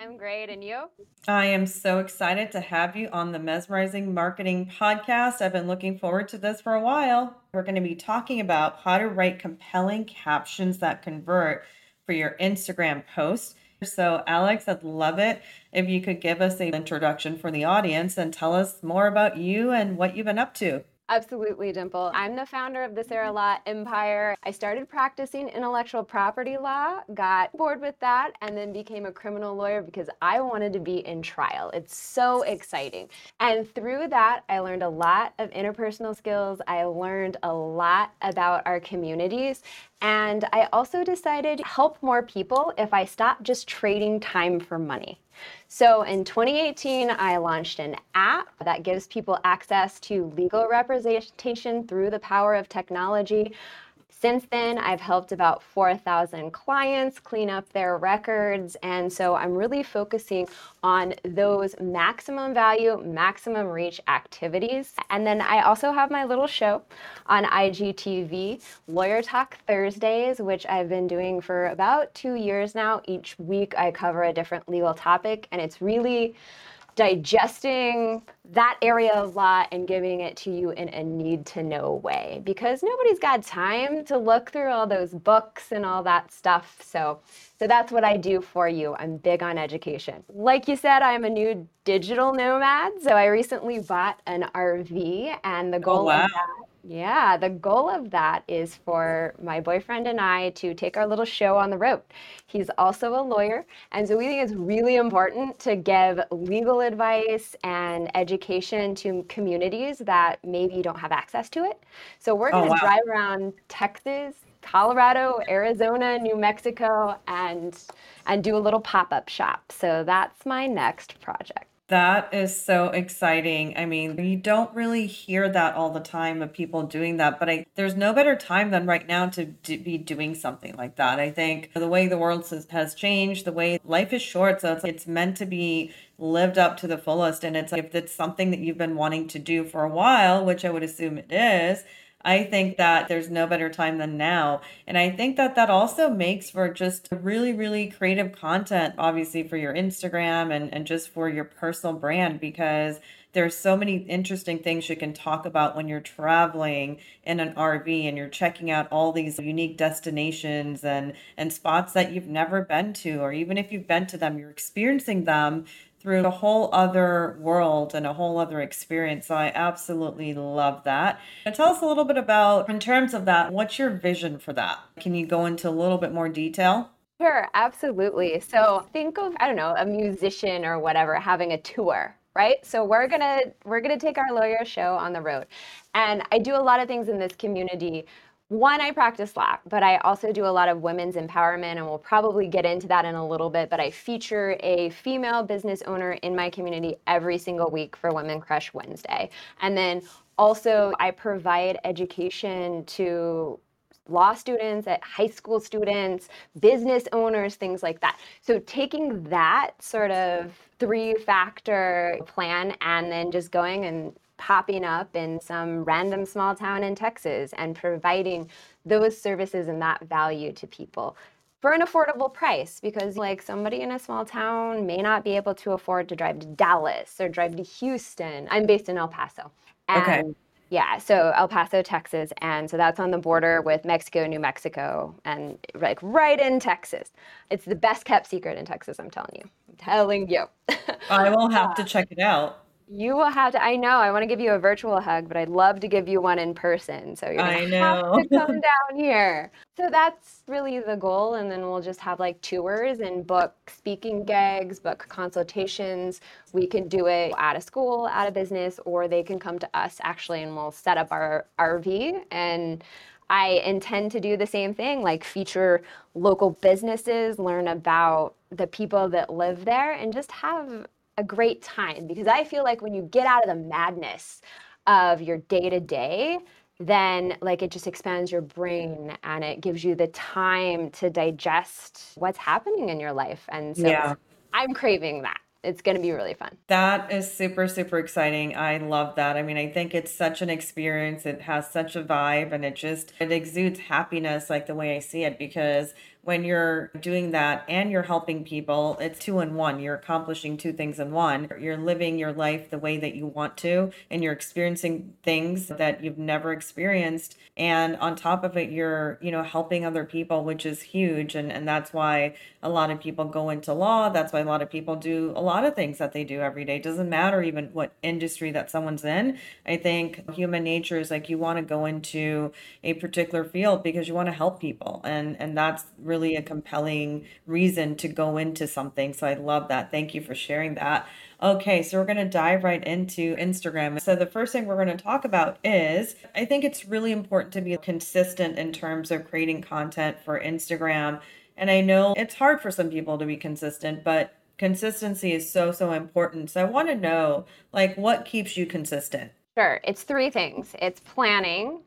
I'm great. And you? I am so excited to have you on the Mesmerizing Marketing Podcast. I've been looking forward to this for a while. We're going to be talking about how to write compelling captions that convert for your Instagram posts. So, Alex, I'd love it if you could give us an introduction for the audience and tell us more about you and what you've been up to. Absolutely, Dimple. I'm the founder of the Sarah mm-hmm. Law Empire. I started practicing intellectual property law, got bored with that, and then became a criminal lawyer because I wanted to be in trial. It's so exciting. And through that, I learned a lot of interpersonal skills. I learned a lot about our communities. And I also decided to help more people if I stopped just trading time for money. So in 2018, I launched an app that gives people access to legal representation through the power of technology. Since then, I've helped about 4,000 clients clean up their records. And so I'm really focusing on those maximum value, maximum reach activities. And then I also have my little show on IGTV, Lawyer Talk Thursdays, which I've been doing for about two years now. Each week I cover a different legal topic, and it's really digesting that area of law and giving it to you in a need to know way because nobody's got time to look through all those books and all that stuff so so that's what I do for you. I'm big on education. Like you said, I'm a new digital nomad. So I recently bought an RV and the oh, goal oh, wow. of that yeah, the goal of that is for my boyfriend and I to take our little show on the road. He's also a lawyer, and so we think it's really important to give legal advice and education to communities that maybe don't have access to it. So we're going to oh, wow. drive around Texas, Colorado, Arizona, New Mexico, and and do a little pop-up shop. So that's my next project. That is so exciting. I mean, you don't really hear that all the time of people doing that, but I, there's no better time than right now to be doing something like that. I think the way the world has, changed, the way life is short, so it's, it's meant to be lived up to the fullest. And it's if it's something that you've been wanting to do for a while, which I would assume it is, I think that there's no better time than now. And I think that that also makes for just really, really creative content, obviously for your Instagram and, and just for your personal brand, because there's so many interesting things you can talk about when you're traveling in an RV and you're checking out all these unique destinations and and spots that you've never been to or even if you've been to them you're experiencing them through a whole other world and a whole other experience. So I absolutely love that. And tell us a little bit about, in terms of that, what's your vision for that? Can you go into a little bit more detail? Sure, absolutely. So think of, I don't know, a musician or whatever having a tour, right? So we're gonna we're gonna take our lawyer show on the road. And I do a lot of things in this community one, I practice law, but I also do a lot of women's empowerment, and we'll probably get into that in a little bit. But I feature a female business owner in my community every single week for Women Crush Wednesday. And then also, I provide education to law students, at high school students, business owners, things like that. So taking that sort of three factor plan and then just going and popping up in some random small town in Texas and providing those services and that value to people for an affordable price because like somebody in a small town may not be able to afford to drive to Dallas or drive to Houston. I'm based in El Paso. And okay. Yeah, so El Paso, Texas, and so that's on the border with Mexico, New Mexico, and like right in Texas. It's the best kept secret in Texas, I'm telling you. I'm telling you. I will have to check it out. You will have to. I know. I want to give you a virtual hug, but I'd love to give you one in person. So you're gonna have to come down here. So that's really the goal, and then we'll just have like tours and book speaking gigs, book consultations. We can do it at a school, at a business, or they can come to us actually, and we'll set up our RV and. I intend to do the same thing, like feature local businesses, learn about the people that live there, and just have a great time because I feel like when you get out of the madness of your day to day, then like it just expands your brain and it gives you the time to digest what's happening in your life. And so yeah. I'm craving that it's going to be really fun. That is super, super exciting. I love that. I mean, I think it's such an experience. It has such a vibe and it just, it exudes happiness like the way I see it because when you're doing that and you're helping people, it's two in one. You're accomplishing two things in one. You're living your life the way that you want to, and you're experiencing things that you've never experienced. And on top of it, you're, you know, helping other people, which is huge. And, and that's why a lot of people go into law. That's why a lot of people do a lot of things that they do every day. It doesn't matter even what industry that someone's in. I think human nature is like you want to go into a particular field because you want to help people. And, and that's really really a compelling reason to go into something. So I love that. Thank you for sharing that. Okay, so we're going to dive right into Instagram. So, the first thing we're going to talk about is I think it's really important to be consistent in terms of creating content for Instagram. And I know it's hard for some people to be consistent, but consistency is so, so important. So, I want to know like what keeps you consistent? Sure. It's three things it's planning,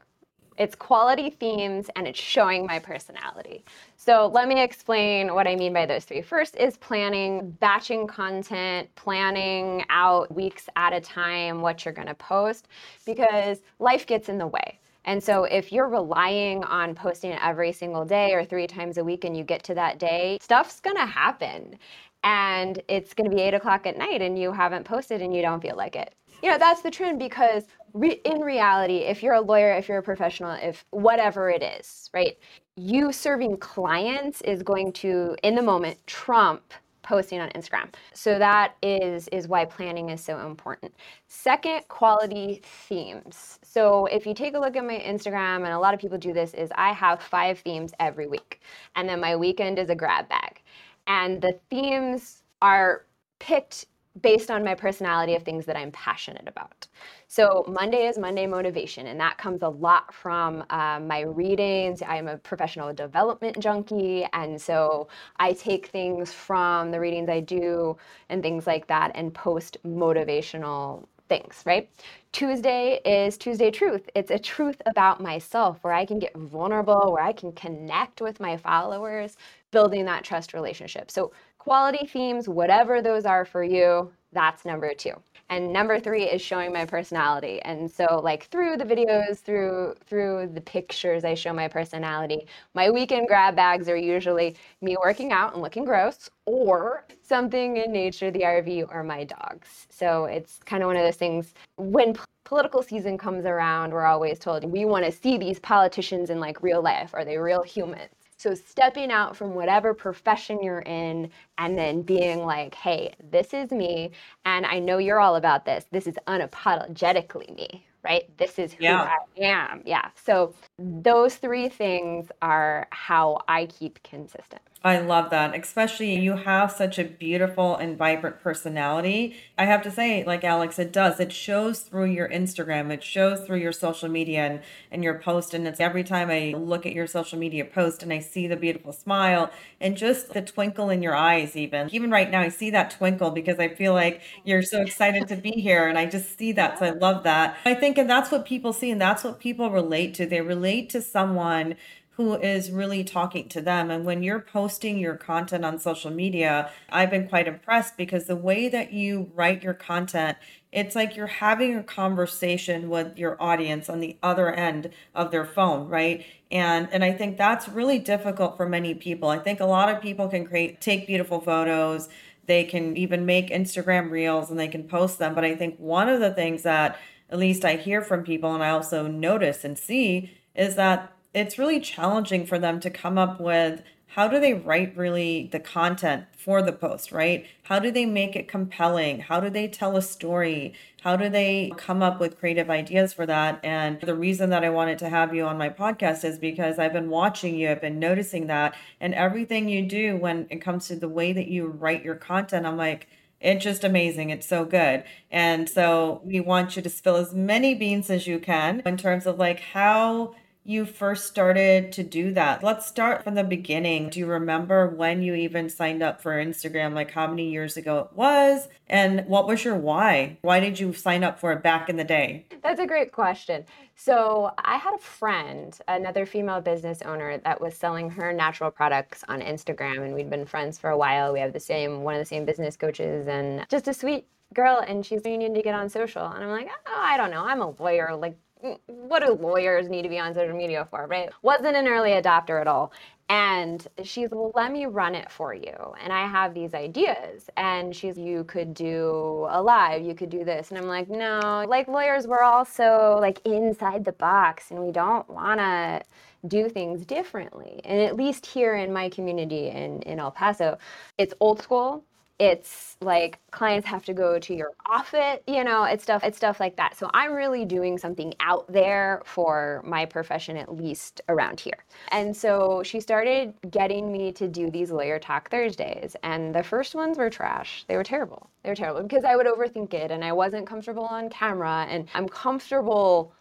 it's quality themes and it's showing my personality. So let me explain what I mean by those three. First is planning, batching content, planning out weeks at a time what you're going to post because life gets in the way. And so if you're relying on posting every single day or three times a week and you get to that day, stuff's going to happen. And it's going to be eight o'clock at night and you haven't posted and you don't feel like it. You know, that's the trend because re- in reality, if you're a lawyer, if you're a professional, if whatever it is, right, you serving clients is going to, in the moment, trump posting on Instagram. So that is is why planning is so important. Second, quality themes. So if you take a look at my Instagram and a lot of people do this is I have 5 themes every week and then my weekend is a grab bag. And the themes are picked based on my personality of things that I'm passionate about. So Monday is Monday motivation, and that comes a lot from uh, my readings. I'm a professional development junkie, and so I take things from the readings I do and things like that and post motivational things, right? Tuesday is Tuesday Truth. It's a truth about myself where I can get vulnerable, where I can connect with my followers, building that trust relationship. So quality themes, whatever those are for you, that's number two. And number three is showing my personality. And so like through the videos, through through the pictures, I show my personality. My weekend grab bags are usually me working out and looking gross or something in nature, the RV or my dogs. So it's kind of one of those things when political season comes around, we're always told we want to see these politicians in like real life. Are they real humans? So stepping out from whatever profession you're in and then being like, hey, this is me. And I know you're all about this. This is unapologetically me, right? This is who yeah. I am. Yeah. So those three things are how I keep consistent. I love that. Especially you have such a beautiful and vibrant personality. I have to say, like Alex, it does. It shows through your Instagram, it shows through your social media and, and your post. And it's every time I look at your social media post and I see the beautiful smile and just the twinkle in your eyes, even. Even right now, I see that twinkle because I feel like you're so excited to be here. And I just see that. So I love that. I think, and that's what people see, and that's what people relate to. They relate to someone who is really talking to them. And when you're posting your content on social media, I've been quite impressed because the way that you write your content, it's like you're having a conversation with your audience on the other end of their phone, right? And and I think that's really difficult for many people. I think a lot of people can create take beautiful photos, they can even make Instagram reels and they can post them, but I think one of the things that at least I hear from people and I also notice and see is that it's really challenging for them to come up with how do they write really the content for the post, right? How do they make it compelling? How do they tell a story? How do they come up with creative ideas for that? And the reason that I wanted to have you on my podcast is because I've been watching you, I've been noticing that, and everything you do when it comes to the way that you write your content, I'm like, it's just amazing. It's so good. And so we want you to spill as many beans as you can in terms of like how you first started to do that. Let's start from the beginning. Do you remember when you even signed up for Instagram? Like how many years ago it was? And what was your why? Why did you sign up for it back in the day? That's a great question. So, I had a friend, another female business owner, that was selling her natural products on Instagram, and we'd been friends for a while. We have the same, one of the same business coaches, and just a sweet girl. And she's, you need to get on social. And I'm like, oh, I don't know. I'm a lawyer. Like, what do lawyers need to be on social media for, right? Wasn't an early adopter at all. And she's, well, let me run it for you. And I have these ideas. And she's, you could do a live, you could do this. And I'm like, no, like lawyers, we're also like inside the box and we don't want to do things differently. And at least here in my community in, in El Paso, it's old school it's like clients have to go to your office you know it's stuff it's stuff like that. So i'm really doing something out there for my profession at least around here. And so she started getting me to do these lawyer talk thursdays and the first ones were trash. They were terrible. They were terrible because i would overthink it and i wasn't comfortable on camera and i'm comfortable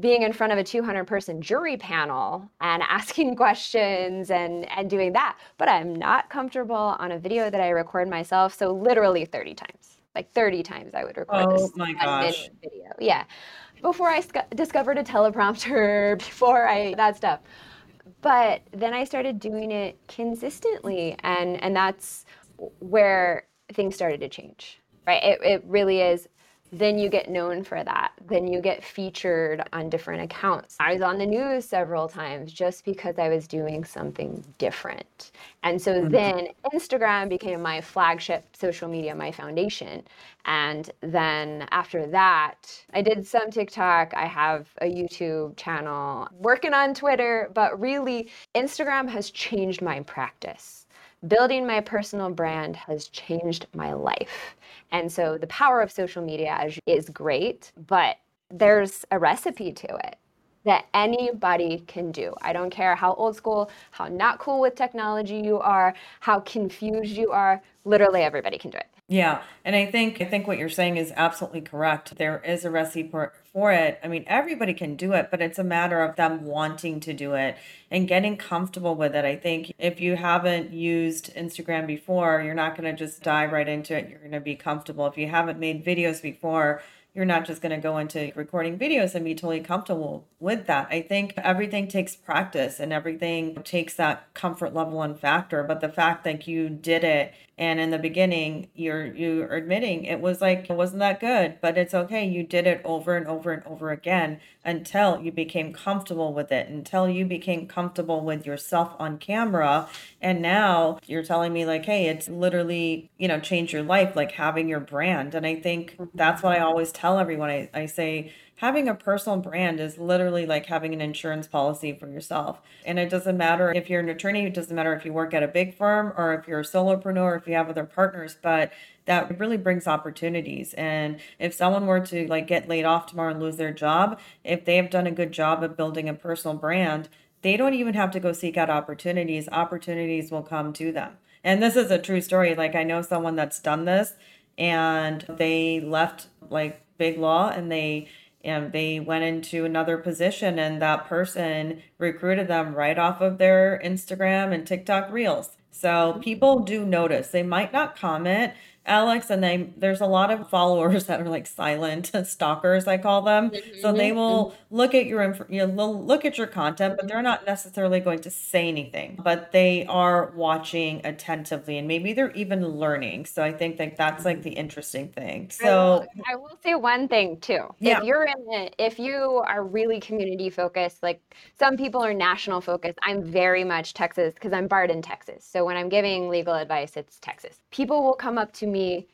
being in front of a 200 person jury panel and asking questions and and doing that. But i'm not comfortable on a video that i record myself so literally 30 times like 30 times i would record oh this my gosh. video yeah. Before i sc- discovered a teleprompter before i that stuff. But then i started doing it consistently and and that's where things started to change right? It, it really is then you get known for that. Then you get featured on different accounts. I was on the news several times just because I was doing something different. And so mm-hmm. then Instagram became my flagship social media, my foundation. And then after that, I did some TikTok. I have a YouTube channel, working on Twitter, but really, Instagram has changed my practice. Building my personal brand has changed my life. And so the power of social media is great, but there's a recipe to it that anybody can do. I don't care how old school, how not cool with technology you are, how confused you are, literally everybody can do it. Yeah, and I think I think what you're saying is absolutely correct. There is a recipe for, for it. I mean, everybody can do it, but it's a matter of them wanting to do it and getting comfortable with it. I think if you haven't used Instagram before, you're not going to just dive right into it. You're going to be comfortable. If you haven't made videos before, you're not just going to go into recording videos and be totally comfortable with that. I think everything takes practice and everything takes that comfort level and factor. But the fact that you did it and in the beginning you're you're admitting it was like it wasn't that good, but it's okay. You did it over and over and over again until you became comfortable with it, until you became comfortable with yourself on camera. And now you're telling me like, hey, it's literally, you know, change your life, like having your brand. And I think that's what I always tell everyone. I, I say having a personal brand is literally like having an insurance policy for yourself. And it doesn't matter if you're an attorney, it doesn't matter if you work at a big firm or if you're a solopreneur, if you have other partners, but that really brings opportunities. And if someone were to like get laid off tomorrow and lose their job, if they have done a good job of building a personal brand, they don't even have to go seek out opportunities. Opportunities will come to them. And this is a true story. Like I know someone that's done this and they left like big law and they and they went into another position and that person recruited them right off of their Instagram and TikTok reels. So people do notice. They might not comment, Alex, and they there's a lot of followers that are like silent stalkers, I call them. Mm-hmm. So they will mm-hmm. look at your info, you know, look at your content, but they're not necessarily going to say anything. But they are watching attentively, and maybe they're even learning. So I think that that's like the interesting thing. So I will, I will say one thing too. Yeah. If you're in it, if you are really community focused, like some people are national focused, I'm very much Texas because I'm barred in Texas. So when I'm giving legal advice, it's Texas. People will come up to me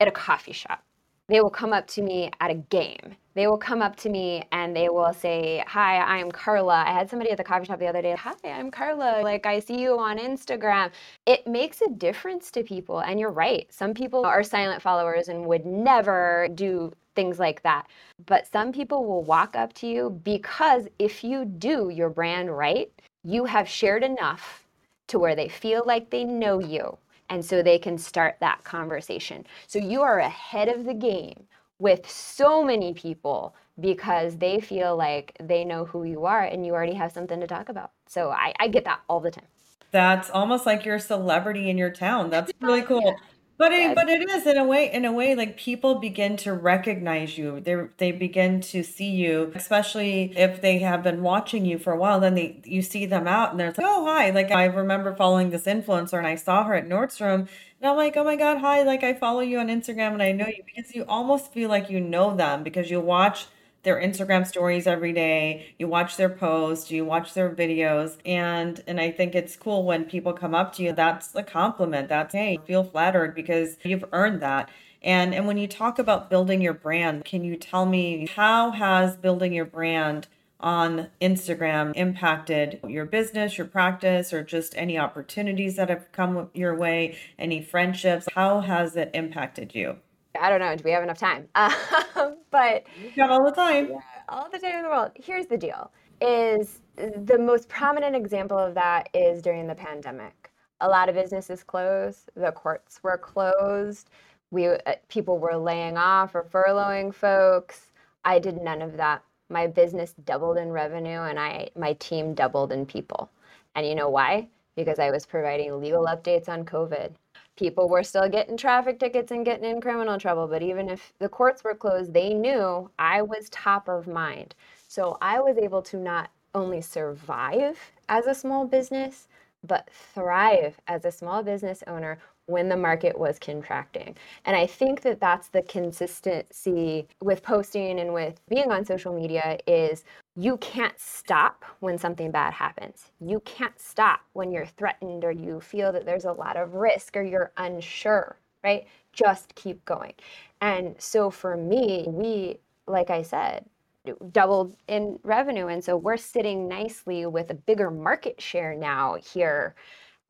at a coffee shop. They will come up to me at a game. They will come up to me and they will say, Hi, I'm Carla. I had somebody at the coffee shop the other day. Hi, I'm Carla. Like, I see you on Instagram. It makes a difference to people. And you're right. Some people are silent followers and would never do things like that. But some people will walk up to you because if you do your brand right, you have shared enough to where they feel like they know you and so they can start that conversation. So you are ahead of the game with so many people because they feel like they know who you are and you already have something to talk about. So I, I get that all the time. That's almost like you're a celebrity in your town. That's really cool. But it, but it is in a way in a way like people begin to recognize you. They they begin to see you, especially if they have been watching you for a while. Then they you see them out and they're like, oh hi. Like I remember following this influencer and I saw her at Nordstrom and I'm like, oh my god, hi. Like I follow you on Instagram and I know you because you almost feel like you know them because you watch their Instagram stories every day, you watch their posts, you watch their videos, and and I think it's cool when people come up to you. That's a compliment. That's hey, feel flattered because you've earned that. And and when you talk about building your brand, can you tell me how has building your brand on Instagram impacted your business, your practice, or just any opportunities that have come your way, any friendships? How has it impacted you? I don't know. Do we have enough time? Um, but you got all the time. Yeah, all the time in the world. Here's the deal: is the most prominent example of that is during the pandemic. A lot of businesses closed. The courts were closed. We uh, people were laying off or furloughing folks. I did none of that. My business doubled in revenue, and I my team doubled in people. And you know why? Because I was providing legal updates on COVID people were still getting traffic tickets and getting in criminal trouble. But even if the courts were closed, they knew I was top of mind. So I was able to not only survive as a small business, but thrive as a small business owner when the market was contracting. And I think that that's the consistency with posting and with being on social media is you can't stop when something bad happens. You can't stop when you're threatened or you feel that there's a lot of risk or you're unsure, right? Just keep going. And so for me, we like I said, doubled in revenue and so we're sitting nicely with a bigger market share now here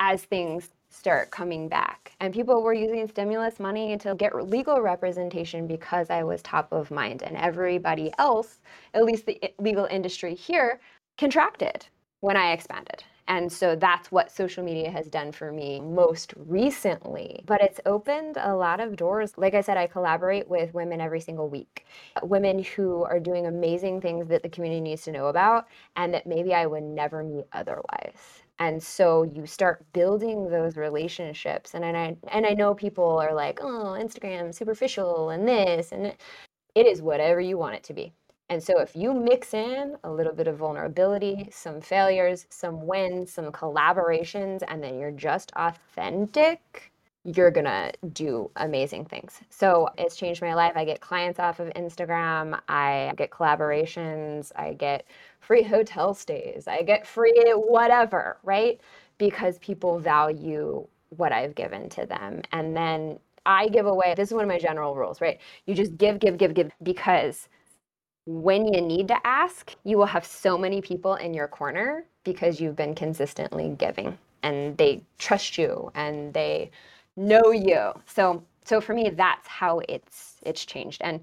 as things start coming back. And people were using stimulus money to get legal representation because I was top of mind. And everybody else, at least the legal industry here, contracted when I expanded. And so that's what social media has done for me most recently. But it's opened a lot of doors. Like I said, I collaborate with women every single week. Women who are doing amazing things that the community needs to know about and that maybe I would never meet otherwise and so you start building those relationships and, and i and i know people are like oh instagram superficial and this and it is whatever you want it to be and so if you mix in a little bit of vulnerability some failures some wins some collaborations and then you're just authentic you're gonna do amazing things. So it's changed my life. I get clients off of Instagram, I get collaborations, I get free hotel stays, I get free whatever, right? Because people value what I've given to them. And then I give away, this is one of my general rules, right? You just give, give, give, give because when you need to ask, you will have so many people in your corner because you've been consistently giving and they trust you and they know you. So so for me that's how it's it's changed. And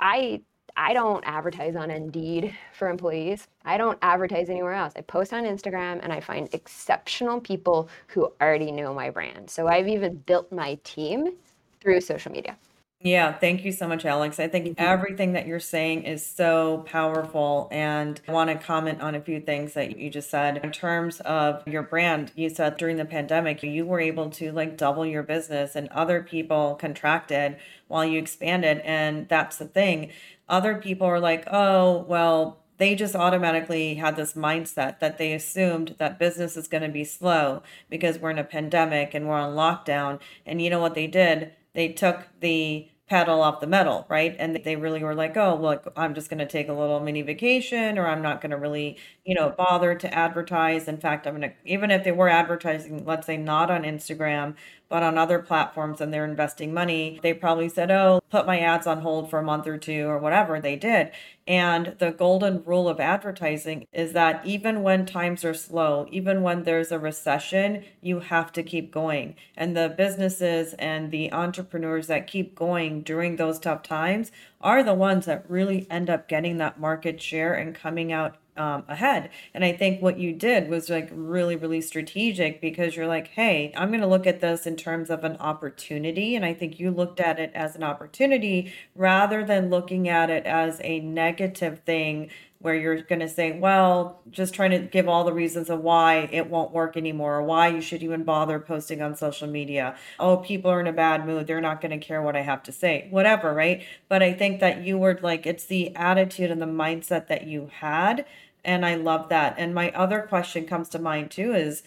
I I don't advertise on Indeed for employees. I don't advertise anywhere else. I post on Instagram and I find exceptional people who already know my brand. So I've even built my team through social media. Yeah, thank you so much, Alex. I think mm-hmm. everything that you're saying is so powerful. And I want to comment on a few things that you just said. In terms of your brand, you said during the pandemic, you were able to like double your business and other people contracted while you expanded. And that's the thing. Other people are like, oh, well, they just automatically had this mindset that they assumed that business is going to be slow because we're in a pandemic and we're on lockdown. And you know what they did? They took the pedal off the metal, right? And they really were like, oh, look, I'm just going to take a little mini vacation or I'm not going to really, you know, bother to advertise. In fact, I'm going to, even if they were advertising, let's say not on Instagram, but on other platforms and they're investing money, they probably said, oh, put my ads on hold for a month or two or whatever they did. And the golden rule of advertising is that even when times are slow, even when there's a recession, you have to keep going. And the businesses and the entrepreneurs that keep going during those tough times are the ones that really end up getting that market share and coming out um, ahead. And I think what you did was like really, really strategic because you're like, hey, I'm going to look at this in terms of an opportunity. And I think you looked at it as an opportunity rather than looking at it as a negative thing where you're going to say, well, just trying to give all the reasons of why it won't work anymore, or why you should even bother posting on social media. Oh, people are in a bad mood. They're not going to care what I have to say, whatever, right? But I think that you were like, it's the attitude and the mindset that you had. And I love that. And my other question comes to mind too is,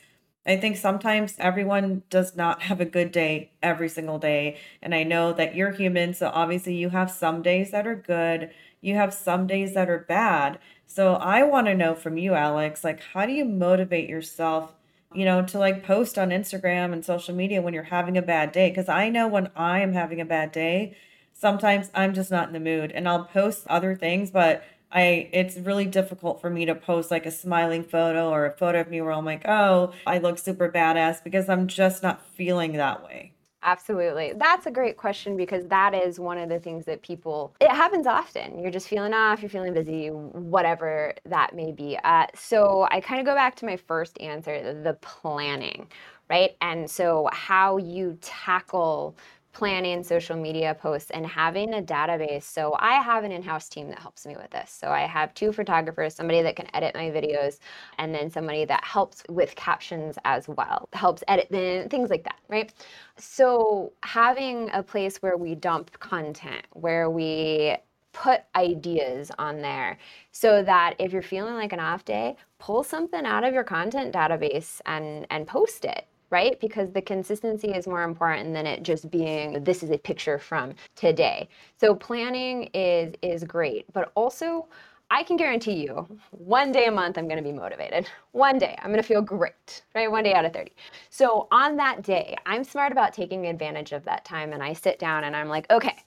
I think sometimes everyone does not have a good day every single day. And I know that you're human. So obviously, you have some days that are good you have some days that are bad. So I want to know from you, Alex, like, how do you motivate yourself? you know, to like post on Instagram and social media when you're having a bad day. Cause I know when I am having a bad day, sometimes I'm just not in the mood and I'll post other things, but I it's really difficult for me to post like a smiling photo or a photo of me where I'm like, oh, I look super badass because I'm just not feeling that way. Absolutely. That's a great question because that is one of the things that people, it happens often. You're just feeling off, you're feeling busy, whatever that may be. Uh, so I kind of go back to my first answer the planning, right? And so how you tackle planning social media posts and having a database. So I have an in-house team that helps me with this. So I have two photographers, somebody that can edit my videos, and then somebody that helps with captions as well, helps edit things like that, right? So having a place where we dump content, where we put ideas on there so that if you're feeling like an off day, pull something out of your content database and and post it right? Because the consistency is more important than it just being this is a picture from today. So planning is is great, but also I can guarantee you one day a month I'm going to be motivated. One day I'm going to feel great, right? One day out of 30. So on that day, I'm smart about taking advantage of that time and I sit down and I'm like, okay,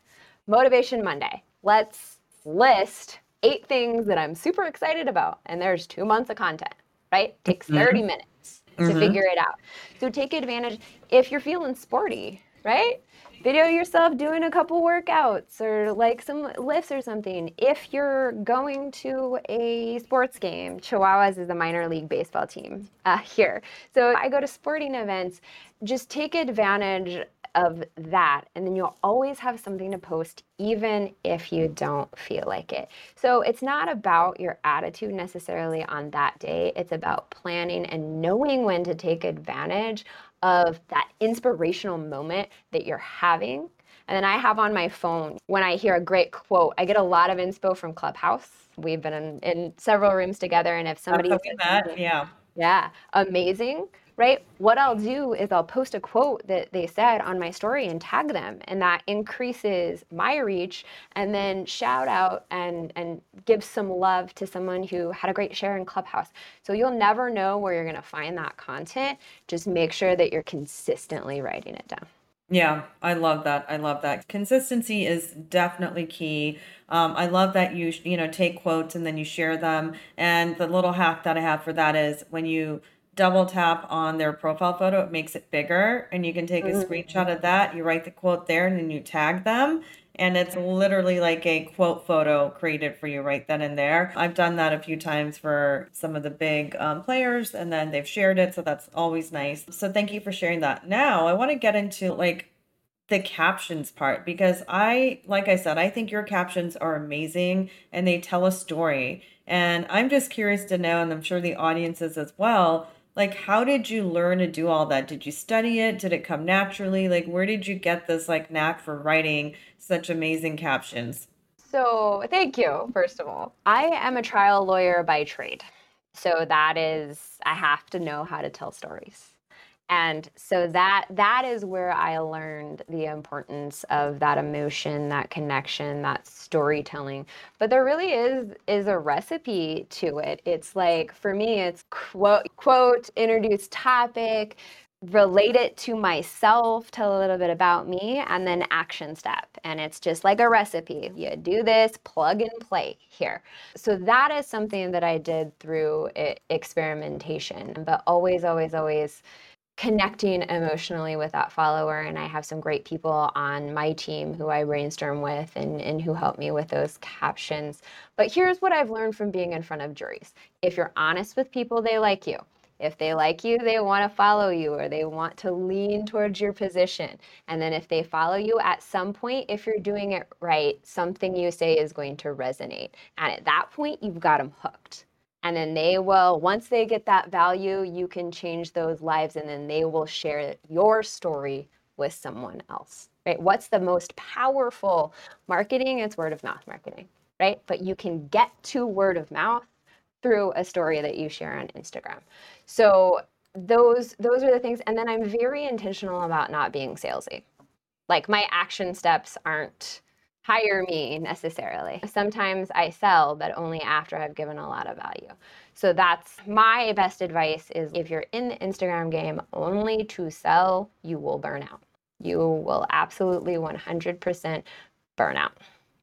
motivation Monday. Let's list eight things that I'm super excited about. And there's two months of content, right? Takes 30 mm-hmm. minutes mm-hmm. to figure it out. So take advantage if you're feeling sporty, right? Video yourself doing a couple workouts or like some lifts or something. If you're going to a sports game, Chihuahuas is a minor league baseball team uh, here. So I go to sporting events. Just take advantage of that. And then you'll always have something to post, even if you don't feel like it. So it's not about your attitude necessarily on that day, it's about planning and knowing when to take advantage of that inspirational moment that you're having. And then I have on my phone when I hear a great quote, I get a lot of inspo from Clubhouse. We've been in, in several rooms together, and if somebody oh, that, yeah, yeah, amazing right? What I'll do is I'll post a quote that they said on my story and tag them, and that increases my reach. And then shout out and and give some love to someone who had a great share in Clubhouse. So you'll never know where you're to find that content. Just make sure that you're consistently writing it down. Yeah, I love that. I love that. Consistency is definitely key. Um, I love that you you know take quotes and then you share them. And the little hack that I have for that is when you double tap on their profile photo, it makes it bigger, and you can take a mm-hmm. screenshot of that. You write the quote there, and then you tag them. And it's literally like a quote photo created for you right then and there. I've done that a few times for some of the big um, players, and then they've shared it. So that's always nice. So thank you for sharing that. Now, I want to get into like the captions part because I, like I said, I think your captions are amazing and they tell a story. And I'm just curious to know, and I'm sure the audience is as well like how did you learn to do all that? Did you study it? Did it come naturally? Like where did you get this like knack for writing such amazing captions? So thank you first of all. I am a trial lawyer by trade. So that is i have to know how to tell stories and so that that is where i learned the importance of that emotion that connection that storytelling. But there really is is a recipe to it. It's like for me it's quote quote introduce topic relate it to myself tell a little bit about me and then action step. And it's just like a recipe. You do this plug and play here. So that is something that i did through eh, experimentation but always always always connecting emotionally with that follower. And I have some great people on my team who I brainstorm with and, and who help me with those captions. But here's what I've learned from being in front of juries if you're honest with people, they like you. If they like you, they want to follow you or they want to lean towards your position. And then if they follow you at some point, if you're doing it right, something you say is going to resonate. And at that point, you've got them hooked. And then they will, once they get that value, you can change those lives and then they will share your story with someone else. Right? What's the most powerful marketing? It's word of mouth marketing, right? But you can get to word of mouth through a story that you share on Instagram. So those those are the things and then I'm very intentional about not being salesy. Like my action steps aren't hire me necessarily. Sometimes I sell, but only after I've given a lot of value. So that's my best advice is if you're in the Instagram game only to sell, you will burn out. You will absolutely 100% burn out.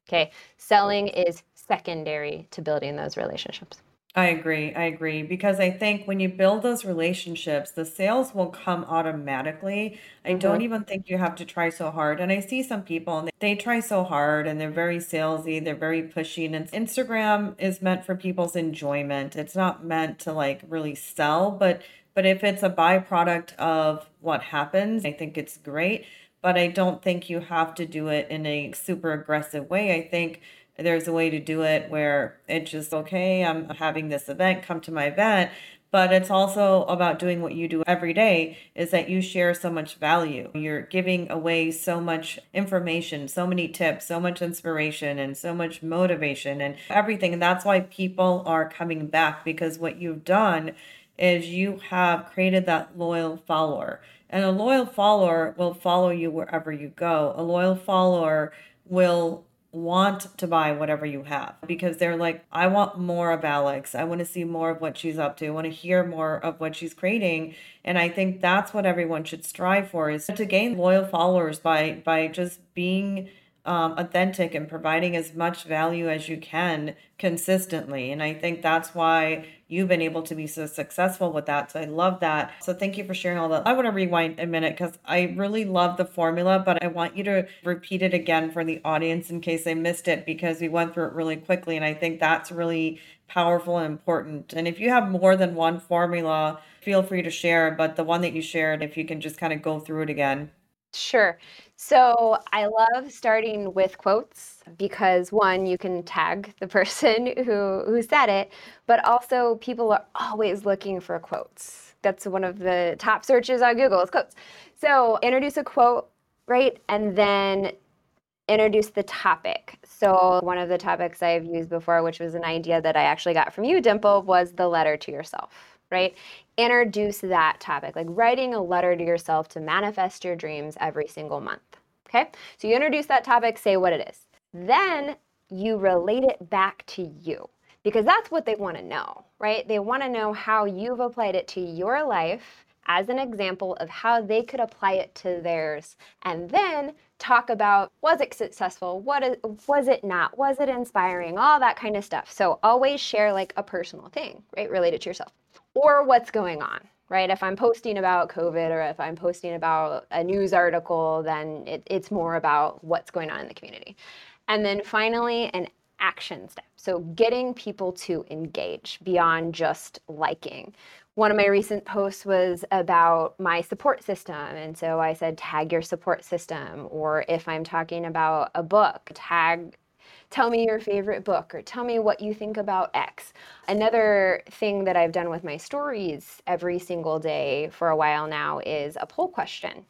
Okay? Selling is secondary to building those relationships. I agree. I agree. Because I think when you build those relationships, the sales will come automatically. I mm-hmm. don't even think you have to try so hard. And I see some people and they try so hard and they're very salesy, they're very pushy. And Instagram is meant for people's enjoyment. It's not meant to like really sell, but but if it's a byproduct of what happens, I think it's great. But I don't think you have to do it in a super aggressive way. I think there's a way to do it where it's just okay i'm having this event come to my event. But it's also about doing what you do every day is that you share so much value. You're giving away so much information so many tips so much inspiration and so much motivation and everything. And that's why people are coming back because what you've done is you have created that loyal follower. And a loyal follower will follow you wherever you go. A loyal follower will want to buy whatever you have because they're like, I want more of Alex. I want to see more of what she's up to. I want to hear more of what she's creating. And I think that's what everyone should strive for is to gain loyal followers by by just being um, authentic and providing as much value as you can consistently. And I think that's why you've been able to be so successful with that. So I love that. So thank you for sharing all that. I want to rewind a minute because I really love the formula, but I want you to repeat it again for the audience in case they missed it because we went through it really quickly. And I think that's really powerful and important. And if you have more than one formula, feel free to share. But the one that you shared, if you can just kind of go through it again. Sure. So I love starting with quotes because one, you can tag the person who who said it, but also people are always looking for quotes. That's one of the top searches on Google is quotes. So introduce a quote, right? And then introduce the topic. So one of the topics I've used before, which was an idea that I actually got from you, Dimple, was the letter to yourself right? Introduce that topic, like writing a letter to yourself to manifest your dreams every single month. Okay? So you introduce that topic, say what it is. Then you relate it back to you because that's what they want to know, right? They want to know how you've applied it to your life as an example of how they could apply it to theirs and then talk about was it successful what is, was it not was it inspiring all that kind of stuff so always share like a personal thing right related to yourself or what's going on, right? If I'm posting about COVID or if I'm posting about a news article, then it, it's more about what's going on in the community. And then finally, an action step. So getting people to engage beyond just liking. One of my recent posts was about my support system. And so I said, tag your support system. Or if I'm talking about a book, tag tell me your favorite book or tell me what you think about X. Another thing that I've done with my stories every single day for a while now is a poll question.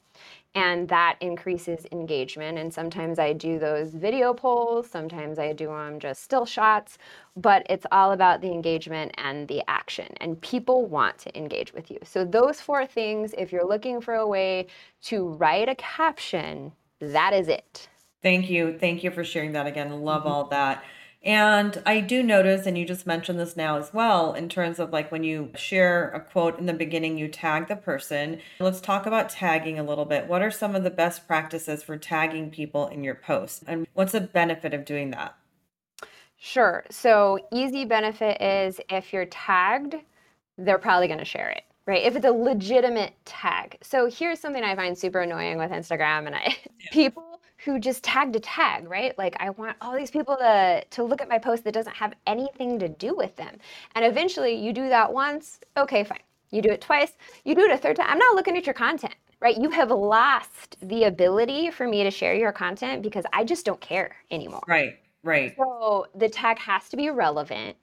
And that increases engagement. And sometimes I do those video polls, sometimes I do them just still shots, but it's all about the engagement and the action. And people want to engage with you. So, those four things, if you're looking for a way to write a caption, that is it. Thank you. Thank you for sharing that again. Love mm-hmm. all that. And I do notice, and you just mentioned this now as well, in terms of like when you share a quote in the beginning, you tag the person. Let's talk about tagging a little bit. What are some of the best practices for tagging people in your posts? And what's the benefit of doing that? Sure. So, easy benefit is if you're tagged, they're probably going to share it right? If it's a legitimate tag. So here's something I find super annoying with Instagram and I people who just tag to tag, right? Like I want all these people to to look at my post that doesn't have anything to do with them. And eventually you do that once, okay, fine. You do it twice, you do it a third time. I'm not looking at your content, right? You have lost the ability for me to share your content because I just don't care anymore. Right. Right. So the tag has to be relevant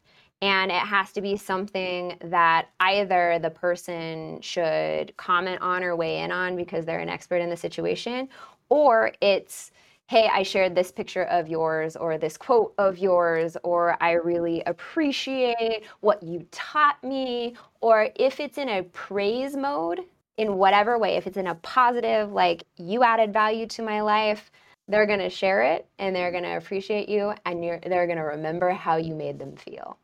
and it has to be something that either the person should comment on or weigh in on because they're an expert in the situation or it's hey i shared this picture of yours or this quote of yours or i really appreciate what you taught me or if it's in a praise mode in whatever way if it's in a positive like you added value to my life they're to share it and they're to appreciate you and they're to remember how you made them feel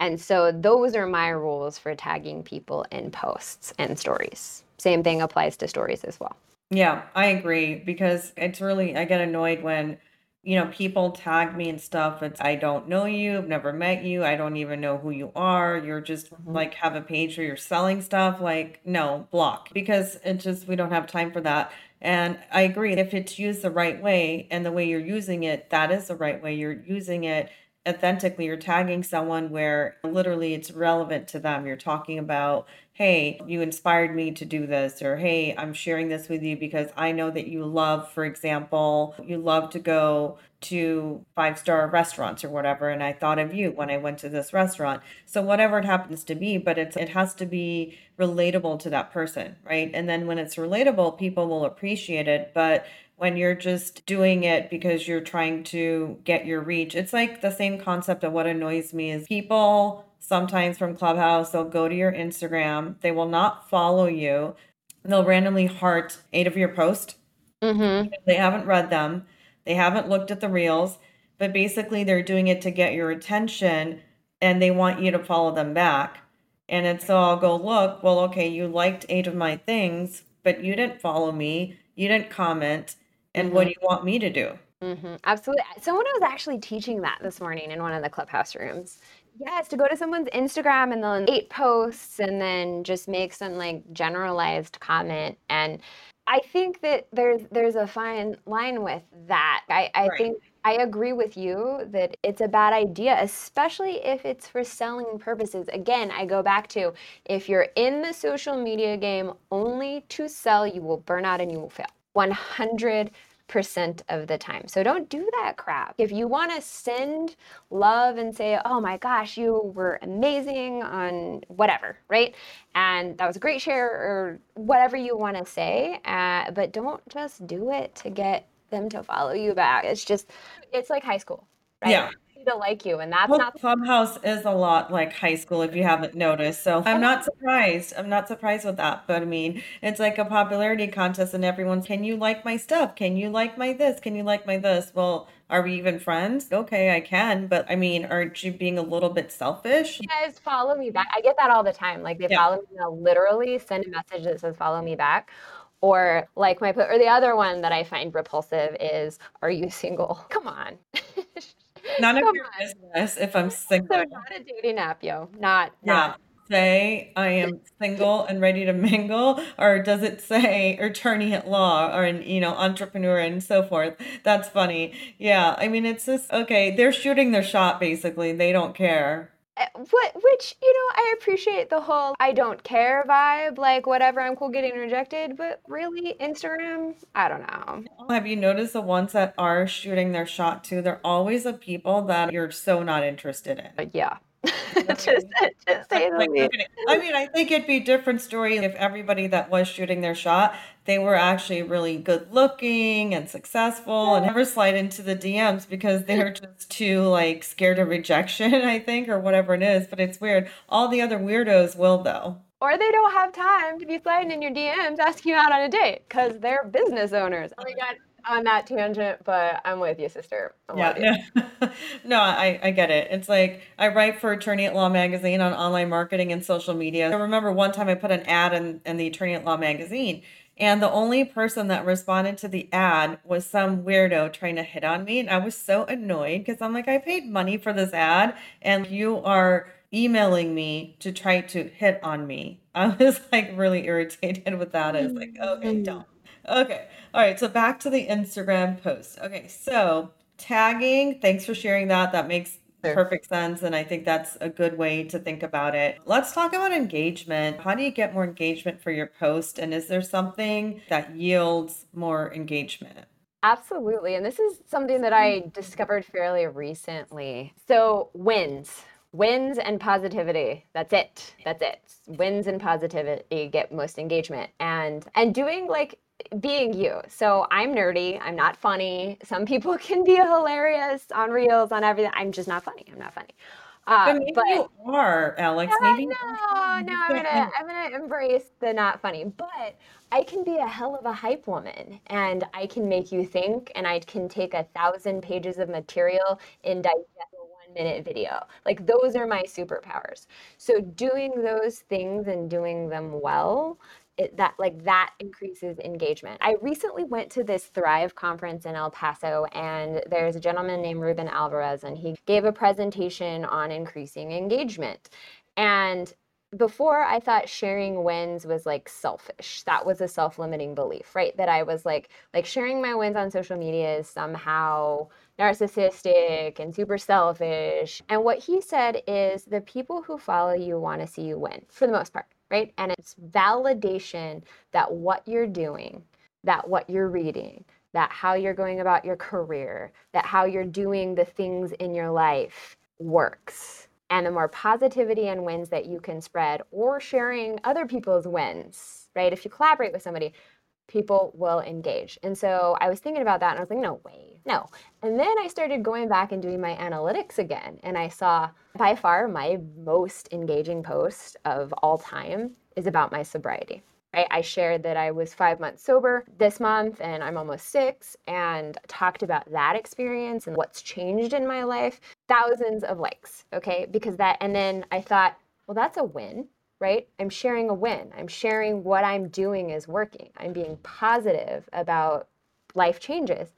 and so those are my rules for tagging people in posts and stories. Same thing applies to stories as well. Yeah, I agree because it's really, I get annoyed when, you know, people tag me and stuff. It's, I don't know you, I've never met you, I don't even know who you are. You're just mm-hmm. like, have a page where you're selling stuff. Like, no, block because it just, we don't have time for that. And I agree. If it's used the right way and the way you're using it, that is the right way you're using it authentically you're tagging someone where literally it's relevant to them. You're talking about hey you inspired me to do this or hey i'm sharing this with you because i know that you love for example you love to go to five star restaurants or whatever and i thought of you when i went to this restaurant. So whatever it happens to be but it's it has to be relatable to that person right? And then when it's relatable people will appreciate it but when you're just doing it because you're trying to get your reach. It's like the same concept of what annoys me is people sometimes from Clubhouse, they'll go to your Instagram, they will not follow you, they'll randomly heart eight of your posts. Mm-hmm. They haven't read them, they haven't looked at the reels, but basically they're doing it to get your attention and they want you to follow them back. And it's so I'll go look, well, okay, you liked eight of my things, but you didn't follow me, you didn't comment and mm-hmm. what do you want me to do? Mm-hmm. Absolutely. Someone was actually teaching that this morning in one of the clubhouse rooms. Yes, to go to someone's Instagram and then eight posts and then just make some like generalized comment. And I think that there's there's a fine line with that. I, I right. think I agree with you that it's a bad idea, especially if it's for selling purposes. Again, I go back to if you're in the social media game only to sell, you will burn out and you will fail. 100 percent of the time. So don't do that crap. If you want to send love and say, "Oh my gosh, you were amazing on whatever," right? And that was a great share or whatever you want to say, uh, but don't just do it to get them to follow you back. It's just it's like high school, right? Yeah to like you and that's well, not clubhouse is a lot like high school if you haven't noticed so i'm not surprised i'm not surprised with that but i mean it's like a popularity contest and everyone's can you like my stuff can you like my this can you like my this well are we even friends? Okay, I can, but I mean, aren't you being a little bit selfish? You guys follow me back. I get that all the time. Like they yeah. follow me, they'll literally send a message that says follow me back or like my put or the other one that I find repulsive is are you single? Come on. None of your on. business if I'm single. So not a dating app, yo. Not yeah. Not. Say I am single and ready to mingle, or does it say attorney at law or you know entrepreneur and so forth? That's funny. Yeah, I mean it's just okay. They're shooting their shot basically. They don't care. Eh, what which you know i appreciate the whole i don't care vibe like whatever i'm cool getting rejected but really instagram i don't know. Have you noticed the ones that are shooting their shot too? They're always the people that you're so not interested in. Uh, yeah just, just say like, I mean, I think it'd be a different story if everybody that was shooting their shot, they were actually really good looking and successful and never slide into the DMs because they're just too like scared of rejection, I think, or whatever it is. But it's weird. All the other weirdos will though. Or they don't have time to be sliding in your DMs asking you out on a date because they're business owners. Oh my god, on that tangent, but I'm with you, sister. I'm yeah, no, no, I, I get it. It's like I write for Attorney at Law magazine on online marketing and social media. I remember one time I put an ad in, in the Attorney at Law magazine, and the only person that responded to the ad was some weirdo trying to hit on me. And I was so annoyed because I'm like, I paid money for this ad, and you are emailing me to try to hit on me. I was like really irritated with that. I was like, okay, Mm. don't. Okay. All right. So back to the Instagram post. Okay. So tagging, thanks for sharing that. That makes Sure. perfect sense. And I think that's a good way to think about it. Let's talk about engagement. How do you get more engagement for your post? And is there something that yields more engagement? Absolutely. And this is something that I discovered fairly recently. So, wins, wins and positivity. That's it. That's it. Wins and positivity get most engagement. And and doing like being you. So, I'm nerdy, I'm not funny. Some people can be hilarious on reels on everything. I'm just not funny. I'm not funny. But Uh, maybe but you are, Alex. yeah, Maybe no, no. I'm gonna I'm gonna embrace the not funny, but I can be a hell of a hype woman and I can make you think and I can take a thousand pages of material and digest a one minute video. Like those are my superpowers. So doing those things and doing them well, it, that like that increases engagement. I recently went to this Thrive conference in El Paso and there's a gentleman named Ruben Alvarez and he gave a presentation on increasing engagement. And before I thought sharing wins was like selfish. That was a self-limiting belief, right? That I was like like sharing my wins on social media is somehow narcissistic and super selfish. And what he said is the people who follow you want to see you win for the most part, right? And it's validation that what you're doing, that what you're reading, that how you're going about your career, that how you're doing the things in your life works. And the more positivity and wins that you can spread, or sharing other people's wins, right? If you collaborate with somebody, people will engage. And so I was thinking about that and I was like, no way, no. And then I started going back and doing my analytics again. And I saw by far my most engaging post of all time is about my sobriety. Right? I shared that I was five months sober this month and I'm almost six, and talked about that experience and what's changed in my life. Thousands of likes, okay? Because that, and then I thought, well, that's a win, right? I'm sharing a win. I'm sharing what I'm doing is working. I'm being positive about life changes.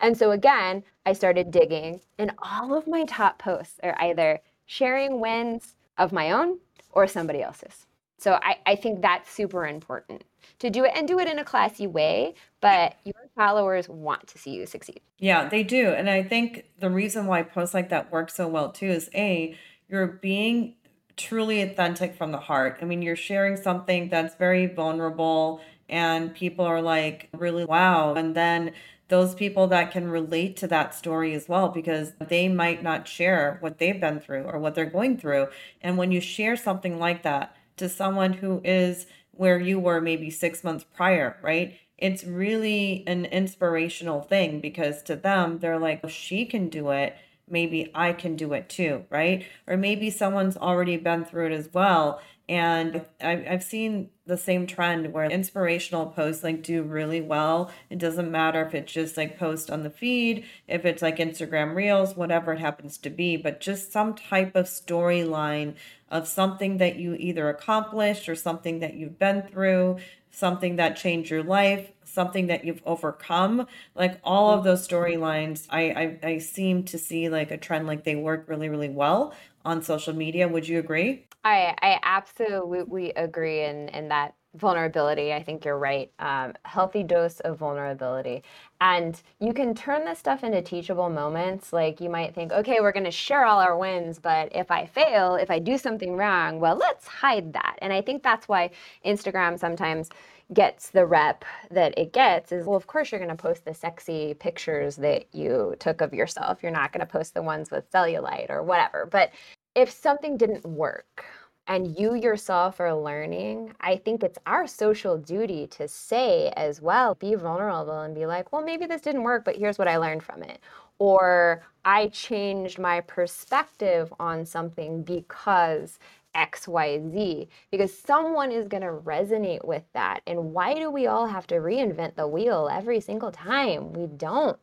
And so again, I started digging, and all of my top posts are either sharing wins of my own or somebody else's. So I, I think that's super important to do it and do it in a classy way, but your followers want to see you succeed. Yeah, they do. And I think the reason why posts like that work so well too is A, you're being truly authentic from the heart. I mean, you're sharing something that's very vulnerable and people are like, really, wow. And then those people that can relate to that story as well, because they might not share what they've been through or what they're going through. And when you share something like that to someone who is where you were maybe six months prior, right? It's really an inspirational thing because to them, they're like, "If she can do it. Maybe I can do it too, right? Or maybe someone's already been through it as well. And I've, I've seen the same trend where inspirational posts like do really well. It doesn't matter if it's just like post on the feed, if it's like Instagram Reels, whatever it happens to be, but just some type of storyline of something that you either accomplished or something that you've been through, something that changed your life, something that you've overcome. Like all of those storylines, I, I I seem to see like a trend like they work really, really well on social media. Would you agree? I I absolutely agree in in that vulnerability. I think you're right. Um, healthy dose of vulnerability, and you can turn this stuff into teachable moments. Like you might think, okay, we're going to share all our wins, but if I fail, if I do something wrong, well, let's hide that. And I think that's why Instagram sometimes gets the rep that it gets is well of course you're going to post the sexy pictures that you took of yourself you're not going to post the ones with cellulite or whatever but if something didn't work and you yourself are learning, I think it's our social duty to say as well, be vulnerable and be like, well, maybe this didn't work, but here's what I learned from it. Or I changed my perspective on something because XYZ, because someone is going to resonate with that. And why do we all have to reinvent the wheel every single time? We don't.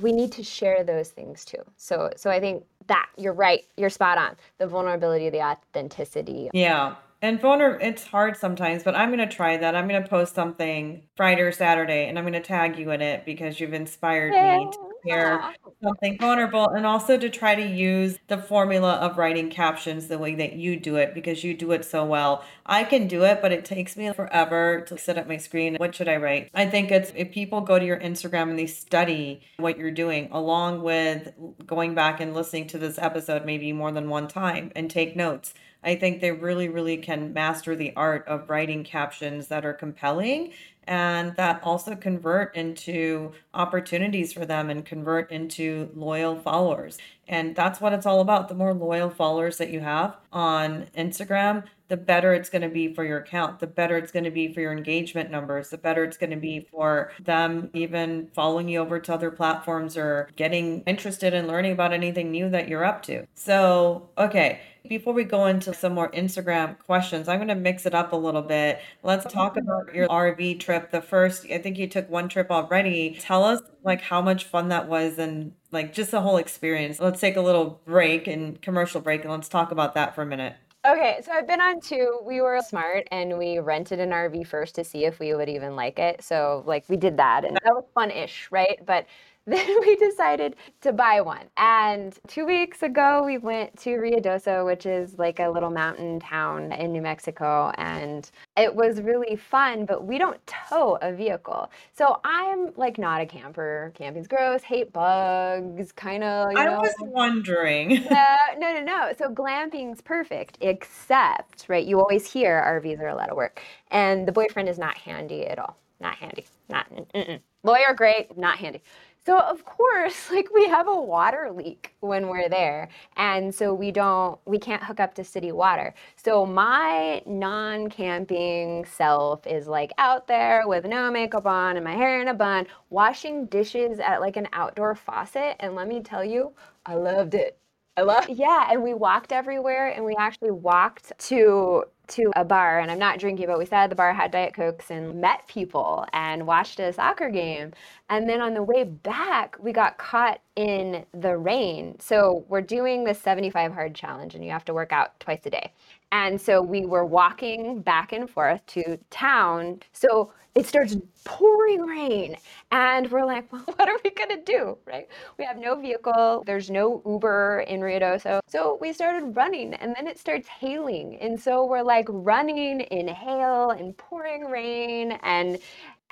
We need to share those things too. So, so I think that you're right. You're spot on. The vulnerability, the authenticity. Yeah. And vulner it's hard sometimes, but I'm gonna try that. I'm gonna post something Friday or Saturday and I'm gonna tag you in it because you've inspired me to share something vulnerable and also to try to use the formula of writing captions the way that you do it because you do it so well. I can do it, but it takes me forever to sit up my screen. What should I write? I think it's if people go to your Instagram and they study what you're doing along with going back and listening to this episode maybe more than one time and take notes. I think they really, really can master the art of writing captions that are compelling and that also convert into opportunities for them and convert into loyal followers. And that's what it's all about. The more loyal followers that you have on Instagram, the better it's going to be for your account, the better it's going to be for your engagement numbers, the better it's going to be for them even following you over to other platforms or getting interested in learning about anything new that you're up to. So, okay, before we go into some more Instagram questions, I'm going to mix it up a little bit. Let's talk about your RV trip. The first, I think you took one trip already. Tell us like how much fun that was and like just the whole experience. Let's take a little break and commercial break and let's talk about that for a minute. Okay, so I've been on two. We were smart and we rented an RV first to see if we would even like it. So, like, we did that and that was fun ish, right? But then we decided to buy one. And two weeks ago, we went to Ruidoso, which is like a little mountain town in New Mexico. And it was really fun, but we don't tow a vehicle. So I'm like not a camper. Camping's gross, hate bugs, kind of. I know. was wondering. uh, no, no, no. So glamping's perfect, except, right, you always hear RVs are a lot of work. And the boyfriend is not handy at all. Not handy. Not. Mm-mm. Lawyer, great. Not handy. So of course, like we have a water leak when we're there. And so we don't we can't hook up to city water. So my non-camping self is like out there with no makeup on and my hair in a bun, washing dishes at like an outdoor faucet and let me tell you, I loved it. I love Yeah, and we walked everywhere and we actually walked to to a bar and I'm not drinking, but we sat at the bar, had Diet Cokes and met people and watched a soccer game. And then on the way back, we got caught in the rain. So we're doing the 75 hard challenge and you have to work out twice a day. And so we were walking back and forth to town. So it starts pouring rain. And we're like, well, what are we going to do? Right? We have no vehicle. There's no Uber in Rio Ruidoso. So we started running and then it starts hailing. And so we're like running in hail and pouring rain. And,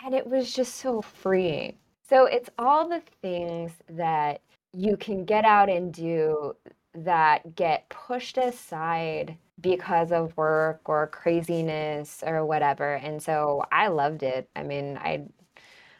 and it was just so freeing. So it's all the things that you can get out and do that get pushed aside because of work or craziness or whatever. And so I loved it. I mean, I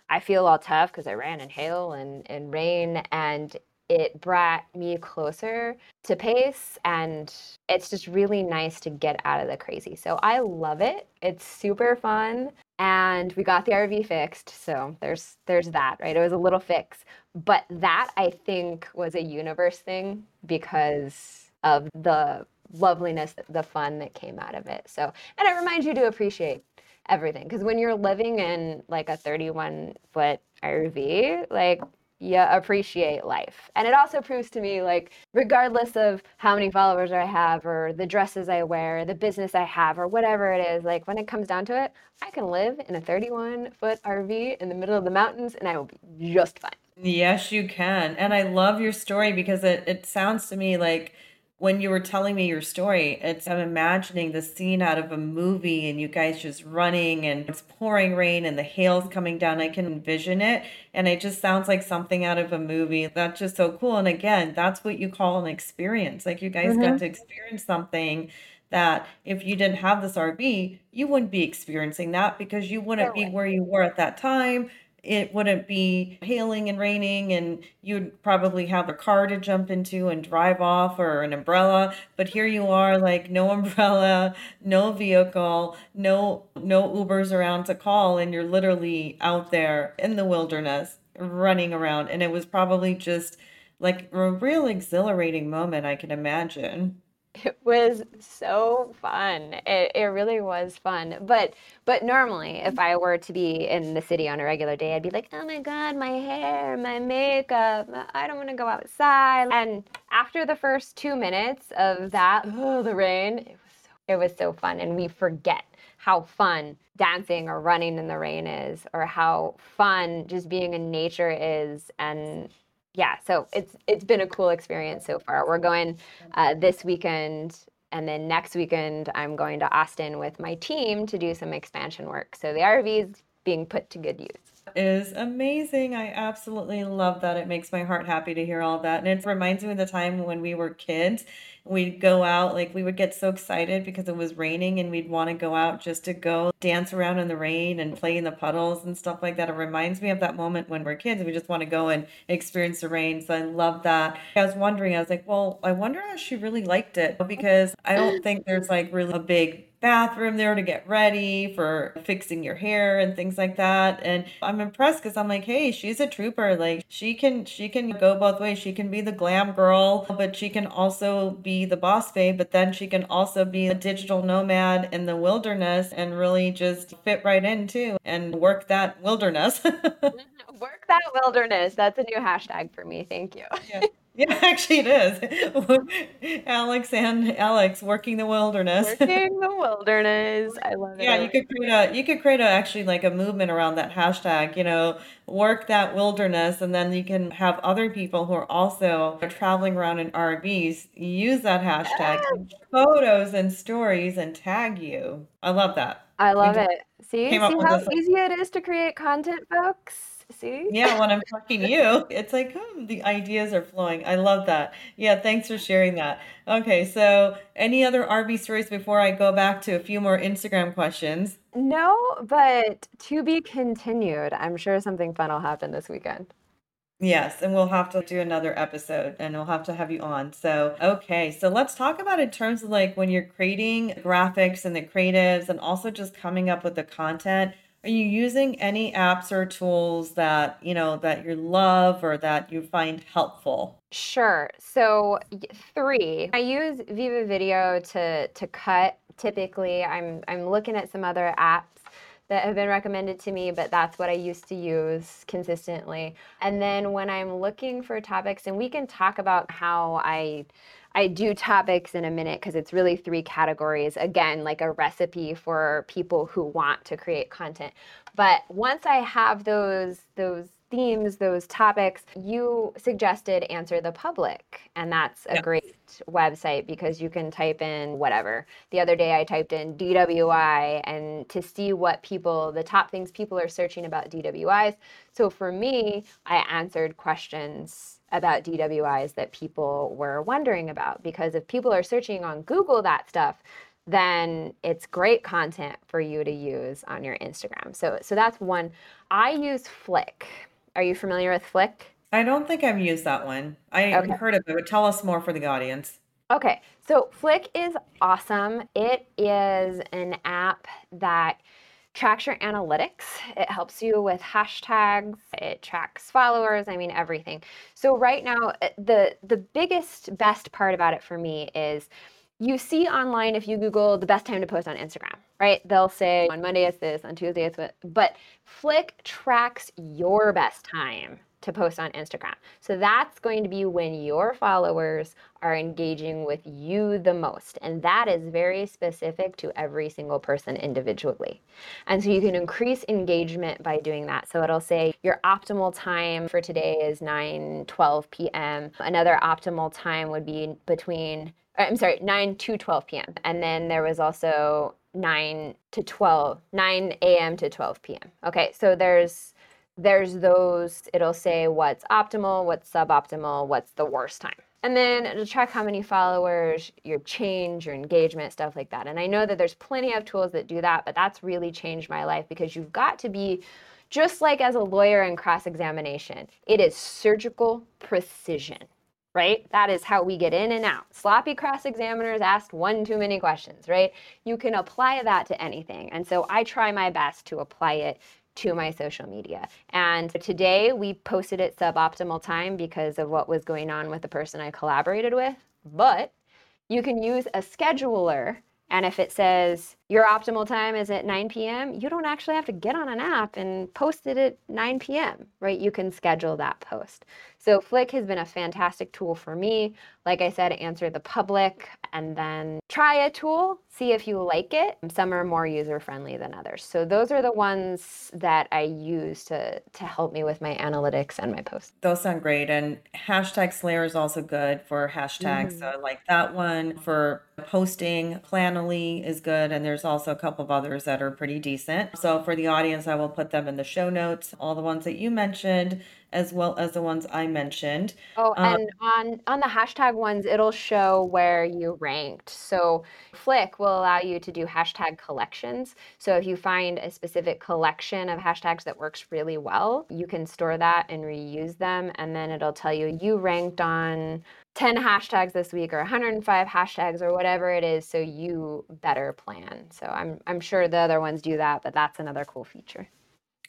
I feel all tough because I ran in hail and, and rain and it brought me closer to pace and it's just really nice to get out of the crazy. So I love it. It's super fun and we got the RV fixed. So there's there's that, right? It was a little fix. But that I think was a universe thing because of the loveliness, the fun that came out of it. So, and it reminds you to appreciate everything because when you're living in like a 31 foot RV, like you appreciate life. And it also proves to me, like, regardless of how many followers I have, or the dresses I wear, the business I have, or whatever it is, like, when it comes down to it, I can live in a 31 foot RV in the middle of the mountains and I will be just fine. Yes, you can. And I love your story because it, it sounds to me like when you were telling me your story, it's I'm imagining the scene out of a movie and you guys just running and it's pouring rain and the hail's coming down. I can envision it. And it just sounds like something out of a movie. That's just so cool. And again, that's what you call an experience. Like you guys mm-hmm. got to experience something that if you didn't have this RV, you wouldn't be experiencing that because you wouldn't be where you were at that time it wouldn't be hailing and raining and you'd probably have a car to jump into and drive off or an umbrella. But here you are like no umbrella no vehicle no no ubers around to call and you're literally out there in the wilderness running around. And it was probably just like a real exhilarating moment i can imagine it was so fun. It, it really was fun. But but normally if I were to be in the city on a regular day, I'd be like, oh my God, my hair, my makeup, I don't want to go outside. And after the first two minutes of that, oh, the rain, it was so it was so fun. And we forget how fun dancing or running in the rain is, or how fun just being in nature is and yeah, so it's it's been a cool experience so far. We're going uh, this weekend, and then next weekend I'm going to Austin with my team to do some expansion work. So the RV is being put to good use is amazing. I absolutely love that. It makes my heart happy to hear all that. And it reminds me of the time when we were kids. We'd go out, like we would get so excited because it was raining and we'd want to go out just to go dance around in the rain and play in the puddles and stuff like that. It reminds me of that moment when we're kids. and We just want to go and experience the rain. So I love that. I was wondering, I was like, well, I wonder if she really liked it because I don't think there's like really a big bathroom there to get ready for fixing your hair and things like that. And i'm impressed because i'm like hey she's a trooper. Like she can she can go both ways. She can be the glam girl but she can also be the boss babe but then she can also be a digital nomad in the wilderness and really just fit right in too and work that wilderness. Work that wilderness. That's a new hashtag for me. Thank you. Yeah. Yeah, actually, it is. Alex and Alex working the wilderness. Working the wilderness. I love it. Yeah, you could create a you could create a actually like a movement around that hashtag. You know, work that wilderness, and then you can have other people who are also traveling around in RVs use that hashtag, yes. photos and stories, and tag you. I love that. I love it. See, see how easy it is to create content, folks. See? Yeah, when I'm talking to you, it's like, hmm, the ideas are flowing. I love that. Yeah, thanks for sharing that. Okay, so any other RV stories before I go back to a few more Instagram questions? No, but to be continued. I'm sure something fun will happen this weekend. Yes, and we'll have to do another episode and we'll have to have you on. So, okay, so let's talk about in terms of like when you're creating graphics and the creatives and also just coming up with the content are you using any apps or tools that, you know, that you love or that you find helpful? Sure. So, three. I use Viva Video to to cut. Typically, I'm I'm looking at some other apps that have been recommended to me, but that's what I used to use consistently. And then when I'm looking for topics, and we can talk about how I I do topics in a minute because it's really three categories. Again, like a recipe for people who want to create content. But once I have those those themes, those topics, you suggested Answer the Public. And that's a great website because you can type in whatever. The other day I typed in DWI and to see what people, the top things people are searching about DWIs. So for me, I answered questions about DWIs that people were wondering about. Because if people are searching on Google that stuff, then it's great content for you to use on your Instagram. So, so that's one. I use Flick. Are you familiar with Flick? I don't think I've used that one. I okay. heard of it, but tell us more for the audience. Okay, so Flick is awesome. It is an app that tracks your analytics. It helps you with hashtags. It tracks followers. I mean everything. So right now, eh, the the biggest best part about it for me is you see online if you Google the best time to post on Instagram, right? They'll say on Monday it's this, on Tuesday it's what, but Flick tracks your best time to post on Instagram. So that's going to be when your followers are engaging with you the most. And that is very specific to every single person individually. And so you can increase engagement by doing that. So it'll say your optimal time for today is 9 12 p.m. Another optimal time would be between Uh, I'm sorry, 9 to 12 p.m. And then there was also 9 to 12, 9 a.m. to 12 p.m. Okay, so there's there's those, it'll say what's optimal, what's suboptimal, what's the worst time. And then it'll track how many followers, your change, your engagement, stuff like that. And I know that there's plenty of tools that do that, but that's really changed my life because you've got to be just like as a lawyer in cross examination, it is surgical precision, right? That is how we get in and out. Sloppy cross examiners ask one too many questions, right? You can apply that to anything. And so I try my best to apply it to my social media. And today we posted at suboptimal time because of what was going on with the person I collaborated with. But you can use a scheduler. And if it says your optimal time is at 9 p.m., you don't actually have to get on an app and post it at 9 p.m., right? You can schedule that post. So Flick has been a fantastic tool for me. Like I said, answer the public and then try a tool, see if you like it. Some are more user friendly than others. So those are the ones that I use to to help me with my analytics and my posts. Those sound great. And hashtag Slayer is also good for hashtags. Mm-hmm. So I like that one. For posting, Planoly is good. And there's also a couple of others that are pretty decent. So for the audience, I will put them in the show notes. All the ones that you mentioned as well as the ones I mentioned. Oh, um, and on on the hashtag ones, it'll show where you ranked. So Flick will allow you to do hashtag collections. So if you find a specific collection of hashtags that works really well, you can store that and reuse them, and then it'll tell you you ranked on 10 hashtags this week or 105 hashtags or whatever it is so you better plan so i'm i'm sure the other ones do that but that's another cool feature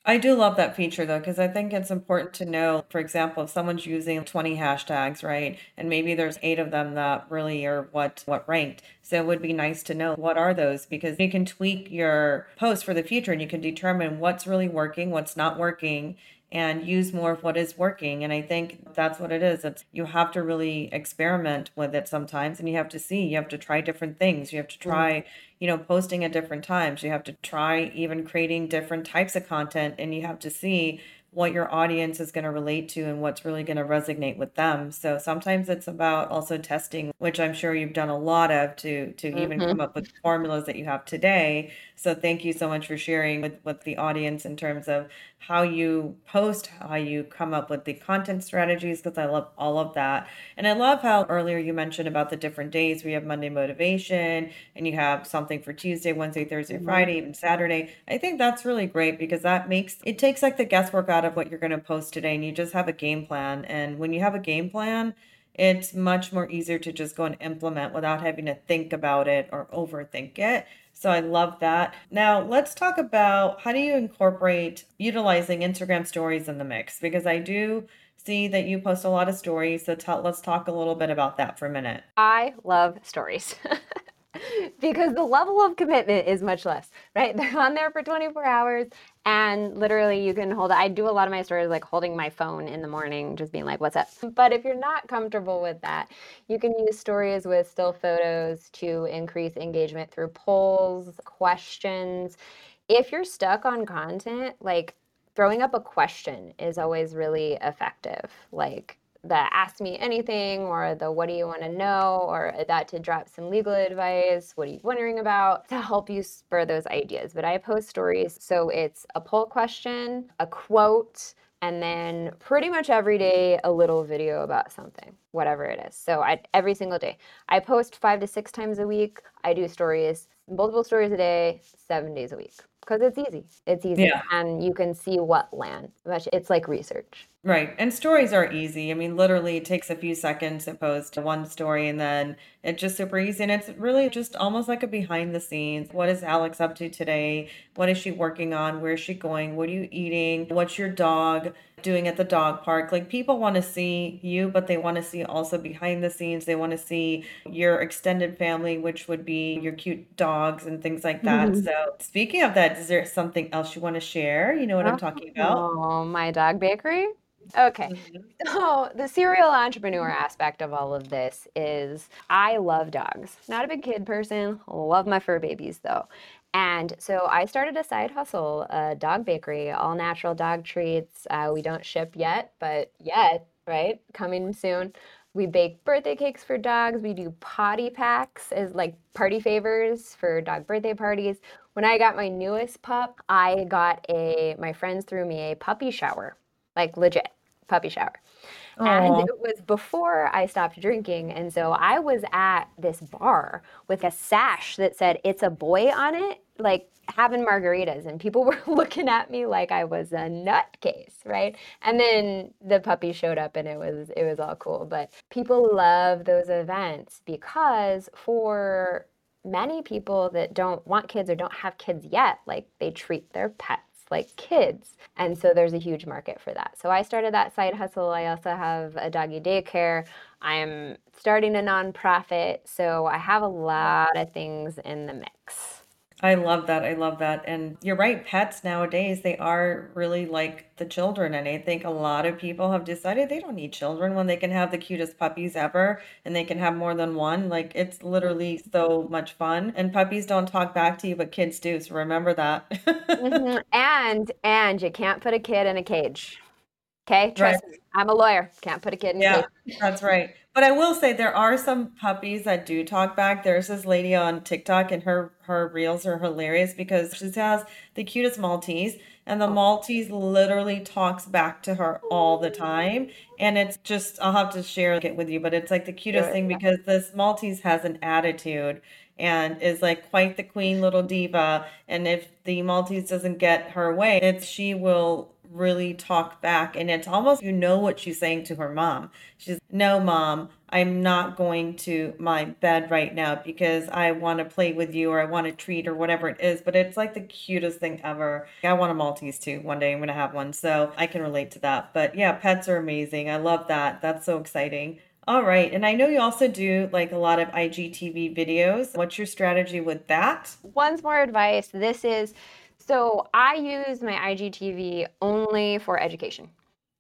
I do love that feature though, because I think it's important to know, for example, if someone's using 20 hashtags, right? And maybe there's eight of them that really are what what ranked. So it would be nice to know what are those because you can tweak your post for the future and you can determine what's really working, what's not working, and use more of what is working. And I think that's what it is. It's you have to really experiment with it sometimes and you have to see, you have to try different things. You have to mm-hmm. try, you know, posting at different times. You have to try even creating different types of content and you have to see what your audience is going to relate to and what's really going to resonate with them. So sometimes it's about also testing, which I'm sure you've done a lot of to to mm-hmm. even come up with formulas that you have today. So thank you so much for sharing with with the audience in terms of how you post, how you come up with the content strategies because I love all of that. And I love how earlier you mentioned about the different days. We have Monday motivation and you have something for Tuesday, Wednesday, Thursday, mm-hmm. Friday, even Saturday. I think that's really great because that makes it takes like the guesswork out of what you're going to post today and you just have a game plan. And when you have a game plan, it's much more easier to just go and implement without having to think about it or overthink it. So I love that. Now, let's talk about how do you incorporate utilizing Instagram stories in the mix because I do see that you post a lot of stories. So tell, let's talk a little bit about that for a minute. I love stories. because the level of commitment is much less, right? They're on there for 24 hours and literally you can hold I do a lot of my stories like holding my phone in the morning, just being like, what's up? But if you're not comfortable with that, you can use stories with still photos to increase engagement through polls, questions. If you're stuck on content, like throwing up a question is always really effective. Like the ask me anything or the what do you want to know or that to drop some legal advice what are you wondering about to help you spur those ideas. But i post stories so it's a poll question a quote and then pretty much every day a little video about something whatever it is. So I, every single day. I post five to six times a week. I do stories multiple stories a day seven days a week. Because it's easy. It's easy. Yeah. and you can see what land. It's like research Right. And stories are easy. I mean, literally, it takes a few seconds to post one story and then it's just super easy. And it's really just almost like a behind the scenes. What is Alex up to today? What is she working on? Where is she going? What are you eating? What's your dog doing at the dog park? Like, people want to see you, but they want to see also behind the scenes. They want to see your extended family, which would be your cute dogs and things like that. Mm-hmm. So, speaking of that, is there something else you want to share? You know what I'm talking about? Oh, my dog bakery. Okay. Mm-hmm. So, the serial entrepreneur aspect of all of this is I love dogs. Not a big kid person, love my fur babies though. And so I started a side hustle, a dog bakery, all natural dog treats. Uh, we don't ship yet, but yet, right? Coming soon. We bake birthday cakes for dogs. We do potty packs as like party favors for dog birthday parties. When I got my newest pup, I got a, my friends threw me a puppy shower, like legit puppy shower. Aww. And it was before I stopped drinking. And so I was at this bar with a sash that said, It's a boy on it, like having margaritas. And people were looking at me like I was a nutcase, right? And then the puppy showed up and it was it was all cool. But people love those events because for many people that don't want kids or don't have kids yet, like they treat their pets like kids. And so there's a huge market for that. So I started that side hustle. I also have a doggy daycare. I'm starting a nonprofit. So I have a lot of things in the mix. I love that. I love that. And you're right, pets nowadays, they are really like the children. And I think a lot of people have decided they don't need children when they can have the cutest puppies ever and they can have more than one. Like it's literally so much fun. And puppies don't talk back to you, but kids do. So remember that. mm-hmm. And and you can't put a kid in a cage. Okay, trust right. me. I'm a lawyer. Can't put a kid in yeah, cage. That's right. But I will say there are some puppies that do talk back. There's this lady on TikTok and her her reels are hilarious because she has the cutest Maltese and the oh. Maltese literally talks back to her all the time. And it's just I'll have to share it with you, but it's like the cutest thing because this Maltese has an attitude and is like quite the queen little diva. And if the Maltese doesn't get her way, it's she will really talk back and it's almost you know what she's saying to her mom she's no mom i'm not going to my bed right now because i want to play with you or i want a treat or whatever it is but it's like the cutest thing ever i want a maltese too one day i'm going to have one so i can relate to that but yeah pets are amazing i love that that's so exciting all right. And I know you also do like a lot of IGTV videos. What's your strategy with that? One's more advice. This is so I use my IGTV only for education.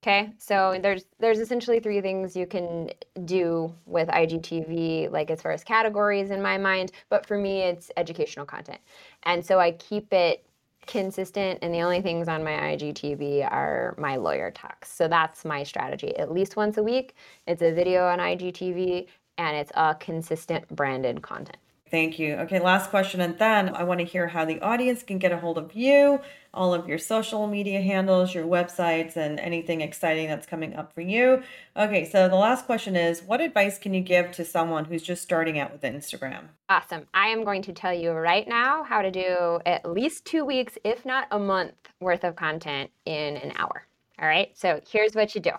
Okay, so there's there's essentially three things you can do with IGTV, like as far as categories in my mind. But for me, it's educational content, and so I keep it consistent. And the only things on my IGTV are my lawyer talks. So that's my strategy. At least once a week, it's a video on IGTV, and it's a consistent branded content. Thank you. Okay, last question. And then I want to hear how the audience can get a hold of you, all of your social media handles, your websites, and anything exciting that's coming up for you. Okay, so the last question is What advice can you give to someone who's just starting out with Instagram? Awesome. I am going to tell you right now how to do at least two weeks, if not a month, worth of content in an hour. All right, so here's what you do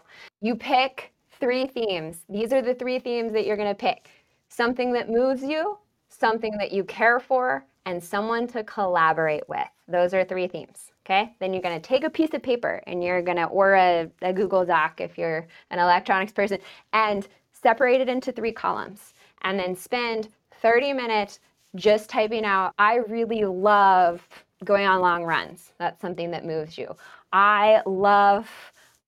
you pick three themes. These are the three themes that you're going to pick something that moves you something that you care for, and someone to collaborate with. Those are three themes. Okay. Then you're going to take a piece of paper and you're going to, or a, a Google Doc if you're an electronics person, and separate it into three columns. And then spend 30 minutes just typing out, I really love going on long runs. That's something that moves you. I love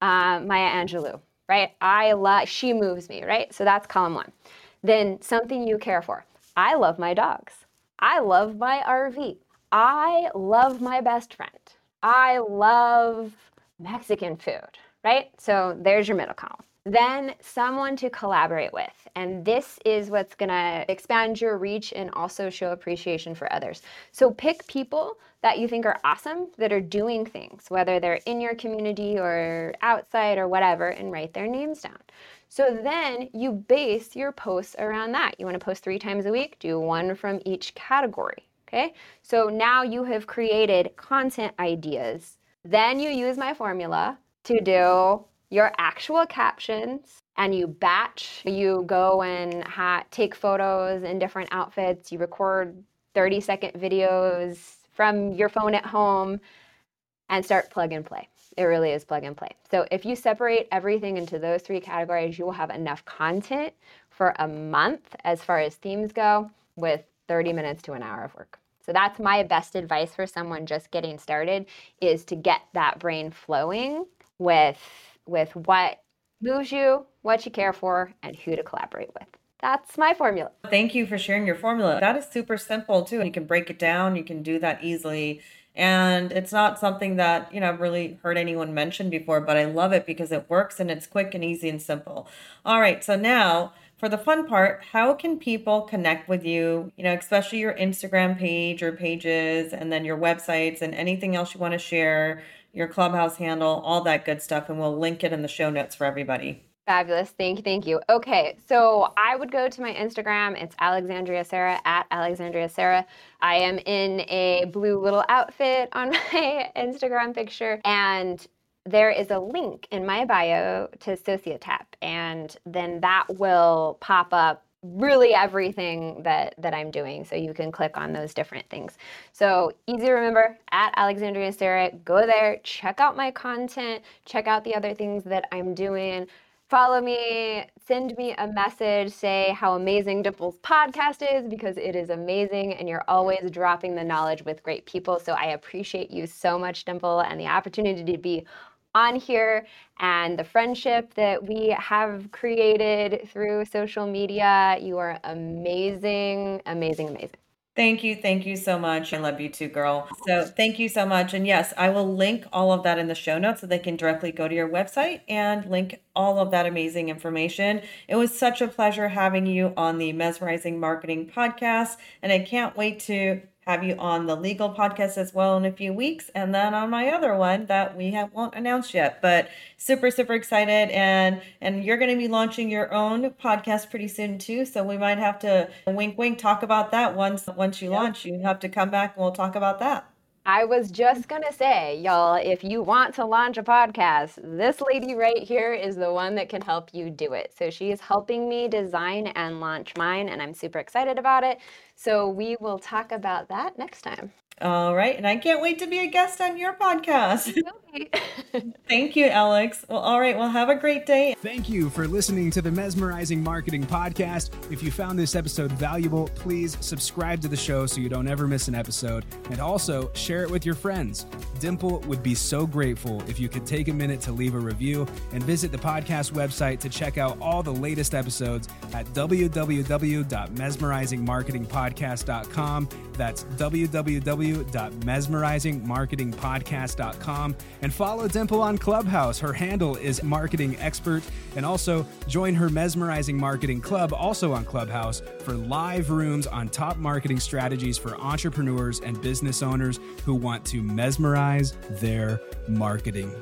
uh, Maya Angelou, right? I love, she moves me, right? So that's column one. Then something you care for. I love my dogs. I love my RV. I love my best friend. I love Mexican food, right? So there's your middle column. Then someone to collaborate with. And this is what's going to expand your reach and also show appreciation for others. So pick people that you think are awesome that are doing things, whether they're in your community or outside or whatever, and write their names down. So then you base your posts around that. You want to post three times a week, do one from each category. Okay, so now you have created content ideas. Then you use my formula to do your actual captions and you batch. You go and ha- take photos in different outfits. You record 30 second videos from your phone at home and start plug and play. It really is plug and play. So if you separate everything into those three categories, you will have enough content for a month as far as themes go with 30 minutes to an hour of work. So that's my best advice for someone just getting started is to get that brain flowing with with what moves you, what you care for, and who to collaborate with. That's my formula. Thank you for sharing your formula. That is super simple too. You can break it down, you can do that easily and it's not something that, you know, I've really heard anyone mention before, but I love it because it works and it's quick and easy and simple. All right. So now for the fun part, how can people connect with you, you know, especially your Instagram page or pages and then your websites and anything else you want to share, your clubhouse handle, all that good stuff. And we'll link it in the show notes for everybody. Fabulous. Thank you. Thank you. Okay. So I would go to my Instagram. It's Alexandria Sarah at Alexandria Sarah. I am in a blue little outfit on my Instagram picture. And there is a link in my bio to Sociotap. And then that will pop up really everything that that I'm doing. So you can click on those different things. So easy to remember at Alexandria Sarah. Go there, check out my content, check out the other things that I'm doing follow me, send me a message, say how amazing Dimple's podcast is because it is amazing and you're always dropping the knowledge with great people. So I appreciate you so much, Dimple, and the opportunity to be on here and the friendship that we have created through social media. You are amazing, amazing, amazing. Thank you. Thank you so much. I love you too, girl. So thank you so much. And yes, I will link all of that in the show notes so they can directly go to your website and link all of that amazing information. It was such a pleasure having you on the Mesmerizing Marketing podcast. And I can't wait to have you on the legal podcast as well in a few weeks and then on my other one that we have won't announce yet but super super excited and and you're going to be launching your own podcast pretty soon too so we might have to wink wink talk about that once once you yep. launch you have to come back and we'll talk about that I was just going to say, y'all, if you want to launch a podcast, this lady right here is the one that can help you do it. So she is helping me design and launch mine, and I'm super excited about it. So we will talk about that next time. All right. And I can't wait to be a guest on your podcast. Thank you, Alex. Well, all right. Well, have a great day. Thank you for listening to the Mesmerizing Marketing Podcast. If you found this episode valuable, please subscribe to the show so you don't ever miss an episode. And also share it with your friends. Dimple would be so grateful if you could take a minute to leave a review and visit the podcast website to check out all the latest episodes at www.mesmerizingmarketingpodcast.com. That's www.mesmerizingmarketingpodcast.com and follow Dimple on Clubhouse. Her handle is marketing expert and also join her mesmerizing marketing club also on Clubhouse for live rooms on top marketing strategies for entrepreneurs and business owners who want to mesmerize their marketing.